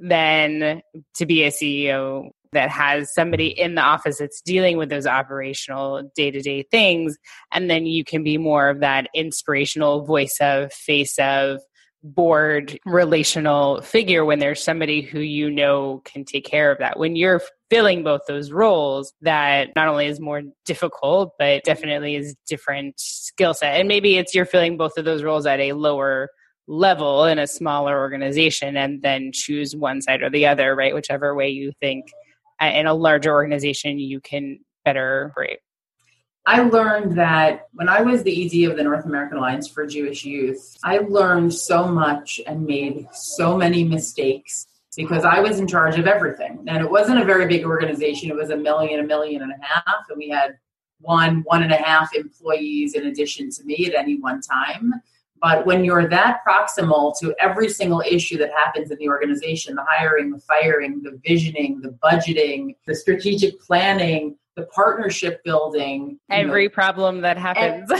than to be a CEO that has somebody mm-hmm. in the office that's dealing with those operational day to day things. And then you can be more of that inspirational voice of, face of, board mm-hmm. relational figure when there's somebody who you know can take care of that. When you're filling both those roles, that not only is more difficult, but definitely is different skill set. And maybe it's you're filling both of those roles at a lower level in a smaller organization and then choose one side or the other, right? Whichever way you think in a larger organization you can better rate? I learned that when I was the ED of the North American Alliance for Jewish Youth, I learned so much and made so many mistakes because I was in charge of everything. And it wasn't a very big organization, it was a million, a million and a half. And we had one, one and a half employees in addition to me at any one time. But when you're that proximal to every single issue that happens in the organization the hiring, the firing, the visioning, the budgeting, the strategic planning, the partnership building every know, problem that happens.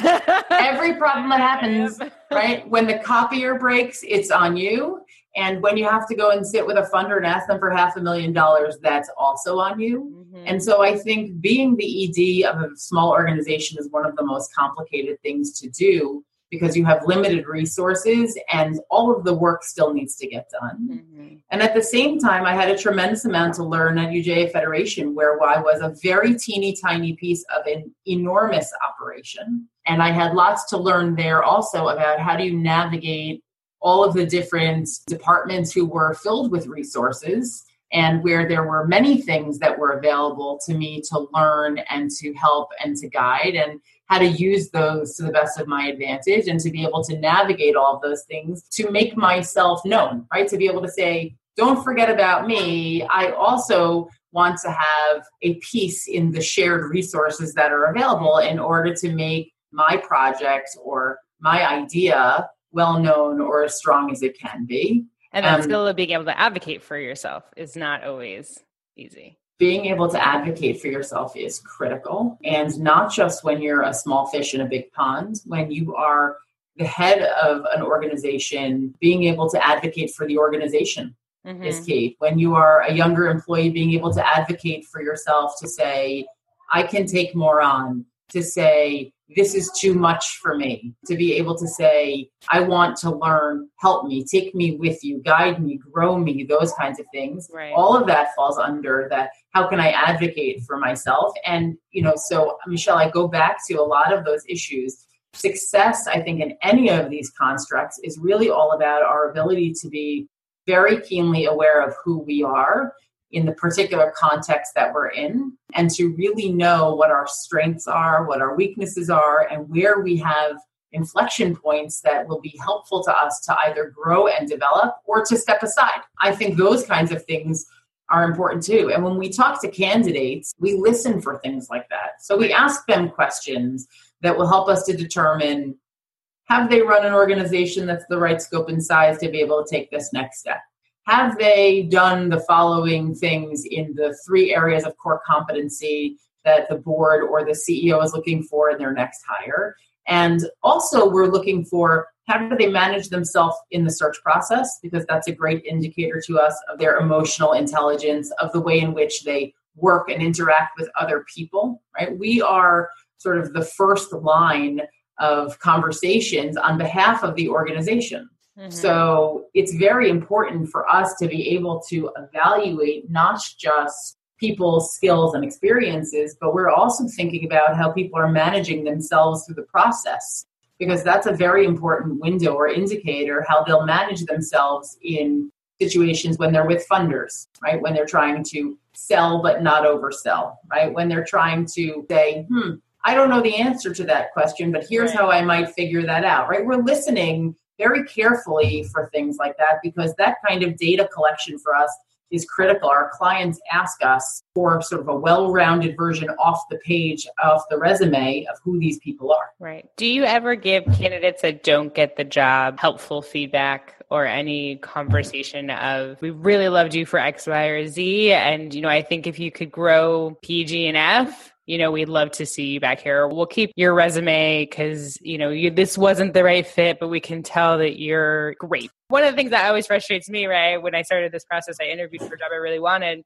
Every problem that happens right? When the copier breaks it's on you. And when you have to go and sit with a funder and ask them for half a million dollars that's also on you. Mm-hmm. and so i think being the ed of a small organization is one of the most complicated things to do because you have limited resources and all of the work still needs to get done. Mm-hmm. And at the same time, I had a tremendous amount to learn at UJA Federation, where I was a very teeny tiny piece of an enormous operation. And I had lots to learn there also about how do you navigate all of the different departments who were filled with resources and where there were many things that were available to me to learn and to help and to guide and how to use those to the best of my advantage and to be able to navigate all of those things to make myself known right to be able to say don't forget about me i also want to have a piece in the shared resources that are available in order to make my project or my idea well known or as strong as it can be. And then um, still being able to advocate for yourself is not always easy. Being able to advocate for yourself is critical. And not just when you're a small fish in a big pond, when you are the head of an organization, being able to advocate for the organization mm-hmm. is key. When you are a younger employee, being able to advocate for yourself to say, I can take more on, to say, this is too much for me, to be able to say, I want to learn, help me, take me with you, guide me, grow me, those kinds of things. Right. All of that falls under that. How can I advocate for myself? And, you know, so Michelle, I go back to a lot of those issues. Success, I think, in any of these constructs is really all about our ability to be very keenly aware of who we are in the particular context that we're in and to really know what our strengths are, what our weaknesses are, and where we have inflection points that will be helpful to us to either grow and develop or to step aside. I think those kinds of things are important too. And when we talk to candidates, we listen for things like that. So we ask them questions that will help us to determine have they run an organization that's the right scope and size to be able to take this next step? Have they done the following things in the three areas of core competency that the board or the CEO is looking for in their next hire? And also, we're looking for how do they manage themselves in the search process? Because that's a great indicator to us of their emotional intelligence, of the way in which they work and interact with other people, right? We are sort of the first line of conversations on behalf of the organization. Mm-hmm. So it's very important for us to be able to evaluate not just people's skills and experiences, but we're also thinking about how people are managing themselves through the process because that's a very important window or indicator how they'll manage themselves in situations when they're with funders, right? When they're trying to sell but not oversell, right? When they're trying to say, hmm, I don't know the answer to that question, but here's right. how I might figure that out, right? We're listening very carefully for things like that because that kind of data collection for us is critical. Our clients ask us for sort of a well rounded version off the page, off the resume of who these people are. Right. Do you ever give candidates that don't get the job helpful feedback or any conversation of, we really loved you for X, Y, or Z? And, you know, I think if you could grow PG and F, you know, we'd love to see you back here. We'll keep your resume because, you know, you, this wasn't the right fit, but we can tell that you're great. One of the things that always frustrates me, right, when I started this process, I interviewed for a job I really wanted.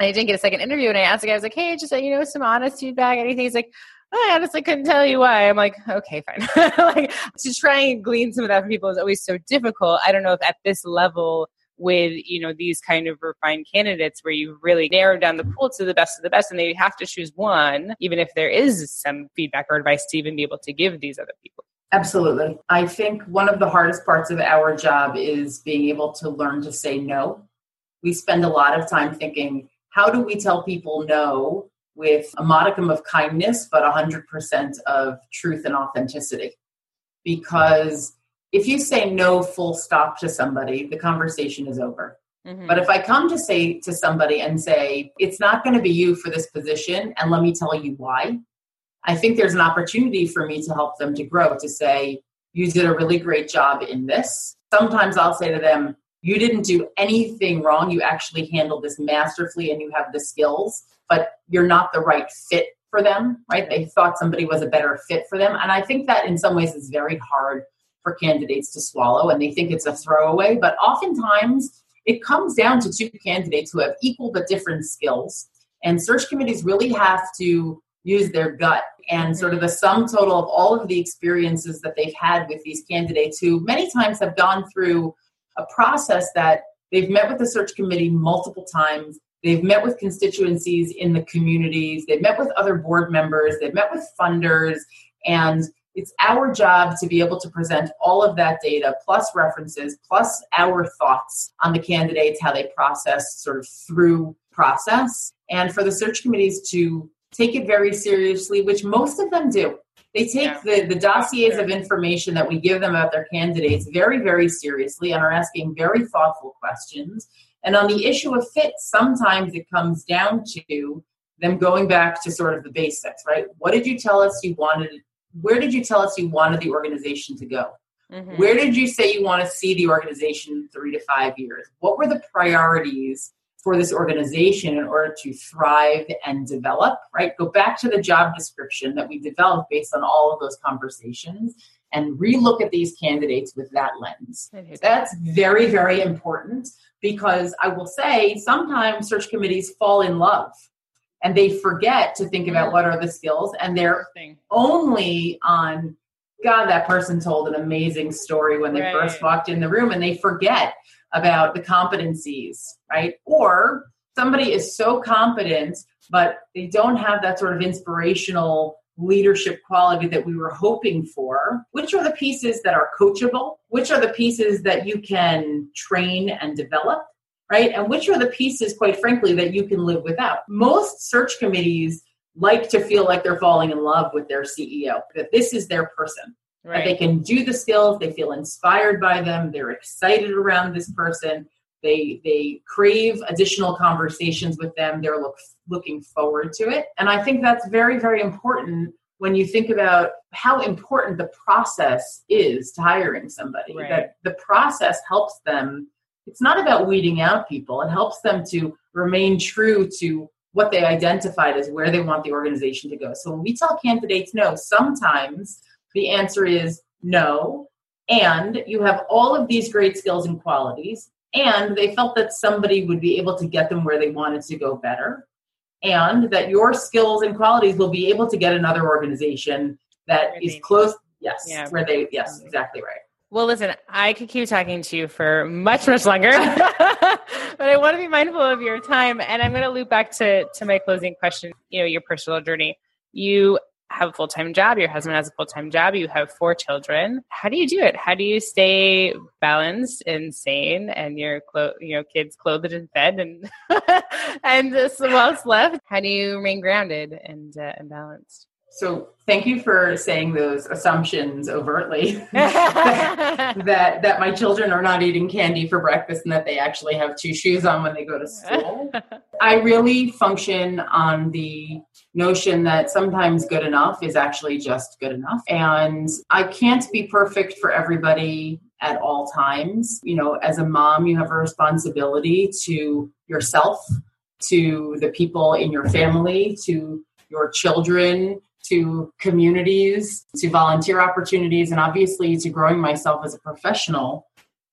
I didn't get a second interview, and I asked the guy, I was like, hey, just, you know, some honest feedback, anything. He's like, oh, I honestly couldn't tell you why. I'm like, okay, fine. like to try and glean some of that from people is always so difficult. I don't know if at this level with you know these kind of refined candidates where you really narrow down the pool to the best of the best and they have to choose one even if there is some feedback or advice to even be able to give these other people. Absolutely. I think one of the hardest parts of our job is being able to learn to say no. We spend a lot of time thinking how do we tell people no with a modicum of kindness but 100% of truth and authenticity? Because if you say no full stop to somebody, the conversation is over. Mm-hmm. But if I come to say to somebody and say, it's not going to be you for this position, and let me tell you why, I think there's an opportunity for me to help them to grow, to say, you did a really great job in this. Sometimes I'll say to them, you didn't do anything wrong. You actually handled this masterfully and you have the skills, but you're not the right fit for them, right? They thought somebody was a better fit for them. And I think that in some ways is very hard for candidates to swallow and they think it's a throwaway. But oftentimes it comes down to two candidates who have equal but different skills. And search committees really have to use their gut and sort of the sum total of all of the experiences that they've had with these candidates who many times have gone through a process that they've met with the search committee multiple times they've met with constituencies in the communities they've met with other board members they've met with funders And it's our job to be able to present all of that data plus references plus our thoughts on the candidates how they process sort of through process and for the search committees to take it very seriously which most of them do. They take yeah. the, the dossiers of information that we give them about their candidates very very seriously and are asking very thoughtful questions. And on the issue of fit sometimes it comes down to them going back to sort of the basics right? What did you tell us you wanted where did you tell us you wanted the organization to go? Mm-hmm. Where did you say you want to see the organization in three to five years? What were the priorities for this organization in order to thrive and develop, right? Go back to the job description that we developed based on all of those conversations and relook at these candidates with that lens. That's very, very important because I will say sometimes search committees fall in love and they forget to think about what are the skills and they're only on god that person told an amazing story when they right. first walked in the room and they forget about the competencies right? Or somebody is so competent but they don't have that sort of inspirational leadership quality that we were hoping for. Which are the pieces that are coachable? Which are the pieces that you can train and develop right? And which are the pieces, quite frankly, that you can live without? Most search committees like to feel like they're falling in love with their CEO, that this is their person. Right. That they can do the skills, they feel inspired by them, they're excited around this person, they they crave additional conversations with them, they're look, looking forward to it. And I think that's very, very important when you think about how important the process is to hiring somebody. Right. That the process helps them it's not about weeding out people. It helps them to remain true to what they identified as where they want the organization to go. So when we tell candidates no, sometimes the answer is no, and you have all of these great skills and qualities, and they felt that somebody would be able to get them where they wanted to go better, and that your skills and qualities will be able to get another organization that is close. Yes, yeah. where they, yes, exactly right. Well, listen, I could keep talking to you for much, much longer, but I want to be mindful of your time. And I'm going to loop back to, to my closing question, you know, your personal journey. You have a full time job, your husband has a full time job, you have four children. How do you do it? How do you stay balanced and sane and your clo- you know, kids clothed and fed and, and well slept? How do you remain grounded and, uh, and balanced? So thank you for saying those assumptions overtly that, that my children are not eating candy for breakfast and that they actually have two shoes on when they go to school. I really function on the notion that sometimes good enough is actually just good enough. And I can't be perfect for everybody at all times. You know, as a mom, you have a responsibility to yourself, to the people in your family, to your children, to communities, to volunteer opportunities, and obviously to growing myself as a professional.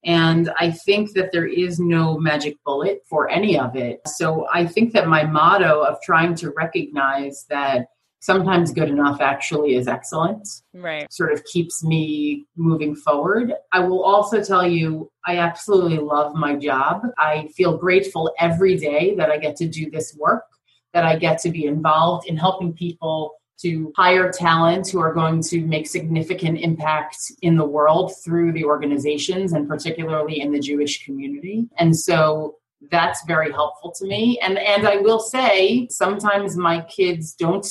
And I think that there is no magic bullet for any of it. So I think that my motto of trying to recognize that sometimes good enough actually is excellent right sort of keeps me moving forward i will also tell you i absolutely love my job i feel grateful every day that i get to do this work that i get to be involved in helping people to hire talent who are going to make significant impact in the world through the organizations and particularly in the Jewish community. And so that's very helpful to me. And and I will say sometimes my kids don't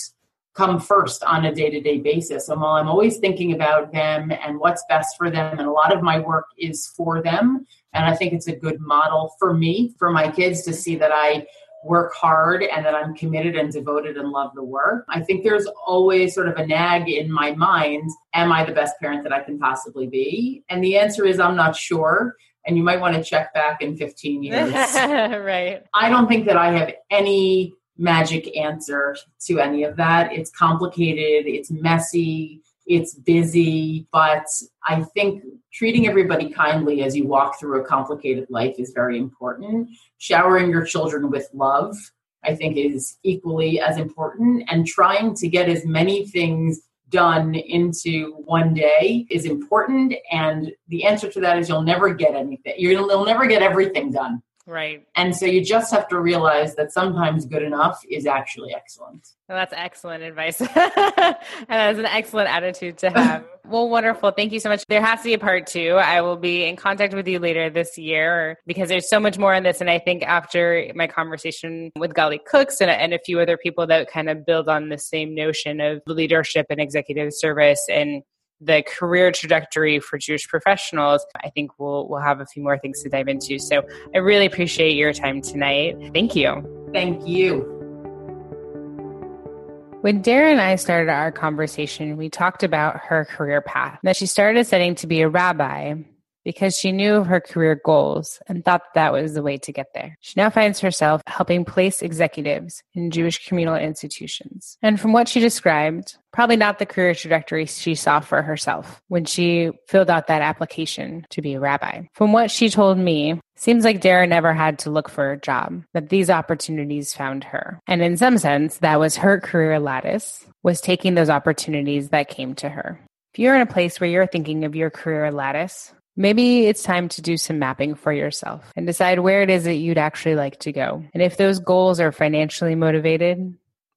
come first on a day-to-day basis. And while I'm always thinking about them and what's best for them, and a lot of my work is for them, and I think it's a good model for me, for my kids to see that I work hard and that I'm committed and devoted and love the work. I think there's always sort of a nag in my mind Am I the best parent that I can possibly be? And the answer is I'm not sure. And you might want to check back in 15 years. right. I don't think that I have any magic answer to any of that. It's complicated, it's messy, it's busy, but I think treating everybody kindly as you walk through a complicated life is very important. Showering your children with love, I think, is equally as important. And trying to get as many things done into one day is important. And the answer to that is you'll never get anything. You'll, never get everything done. Right. And so you just have to realize that sometimes good enough is actually excellent. Well, that's excellent advice. and that's an excellent attitude to have. well, wonderful. Thank you so much. There has to be a part two. I will be in contact with you later this year because there's so much more in this. And I think after my conversation with Gali Cooks and, and a few other people that kind of build on the same notion of leadership and executive service and the career trajectory for Jewish professionals, I think we'll we'll have a few more things to dive into. So I really appreciate your time tonight. Thank you. Thank you. When Dara and I started our conversation, we talked about her career path. That she started studying to be a rabbi because she knew her career goals and thought that was the way to get there. She now finds herself helping place executives in Jewish communal institutions. And from what she described, probably not the career trajectory she saw for herself when she filled out that application to be a rabbi. From what she told me, seems like Dara never had to look for a job, that these opportunities found her. And in some sense, that was her career lattice, was taking those opportunities that came to her. If you're in a place where you're thinking of your career lattice, Maybe it's time to do some mapping for yourself and decide where it is that you'd actually like to go. And if those goals are financially motivated,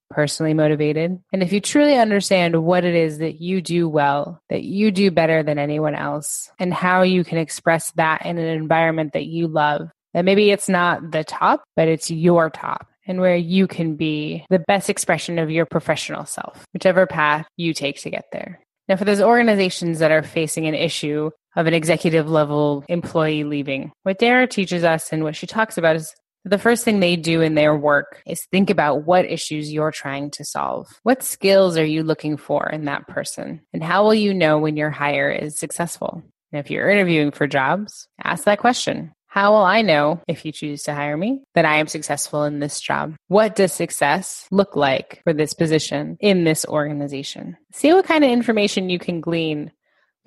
personally motivated, and if you truly understand what it is that you do well, that you do better than anyone else, and how you can express that in an environment that you love, that maybe it's not the top, but it's your top and where you can be the best expression of your professional self, whichever path you take to get there. Now, for those organizations that are facing an issue of an executive level employee leaving, what Dara teaches us and what she talks about is the first thing they do in their work is think about what issues you're trying to solve. What skills are you looking for in that person? And how will you know when your hire is successful? And if you're interviewing for jobs, ask that question. How will I know if you choose to hire me that I am successful in this job? What does success look like for this position in this organization? See what kind of information you can glean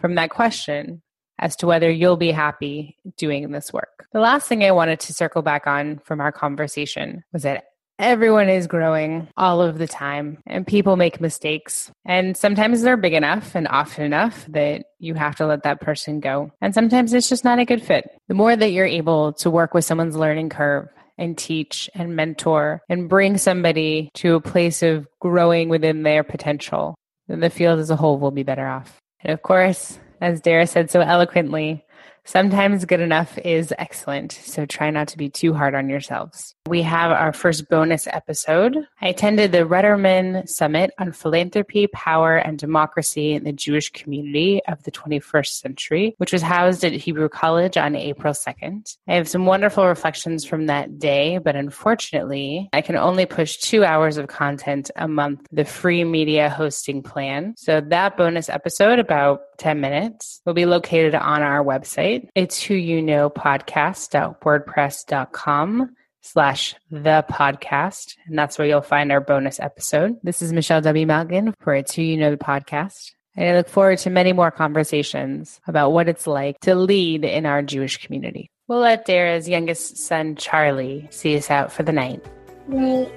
from that question as to whether you'll be happy doing this work. The last thing I wanted to circle back on from our conversation was that Everyone is growing all of the time, and people make mistakes. And sometimes they're big enough and often enough that you have to let that person go. And sometimes it's just not a good fit. The more that you're able to work with someone's learning curve and teach and mentor and bring somebody to a place of growing within their potential, then the field as a whole will be better off. And of course, as Dara said so eloquently, Sometimes good enough is excellent, so try not to be too hard on yourselves. We have our first bonus episode. I attended the Reiterman Summit on Philanthropy, Power, and Democracy in the Jewish Community of the 21st Century, which was housed at Hebrew College on April 2nd. I have some wonderful reflections from that day, but unfortunately, I can only push two hours of content a month, the free media hosting plan. So that bonus episode, about 10 minutes, will be located on our website it's who you know podcast.wordpress.com slash the podcast. And that's where you'll find our bonus episode. This is Michelle W. Malkin for It's Who You Know the podcast. And I look forward to many more conversations about what it's like to lead in our Jewish community. We'll let Dara's youngest son, Charlie, see us out for the night. Night.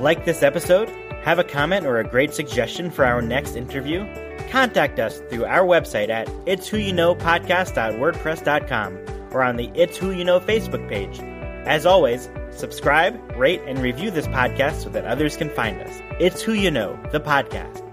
Like this episode? Have a comment or a great suggestion for our next interview? Contact us through our website at it's who you know podcast.wordpress.com or on the It's Who You Know Facebook page. As always, subscribe, rate, and review this podcast so that others can find us. It's Who You Know, the podcast.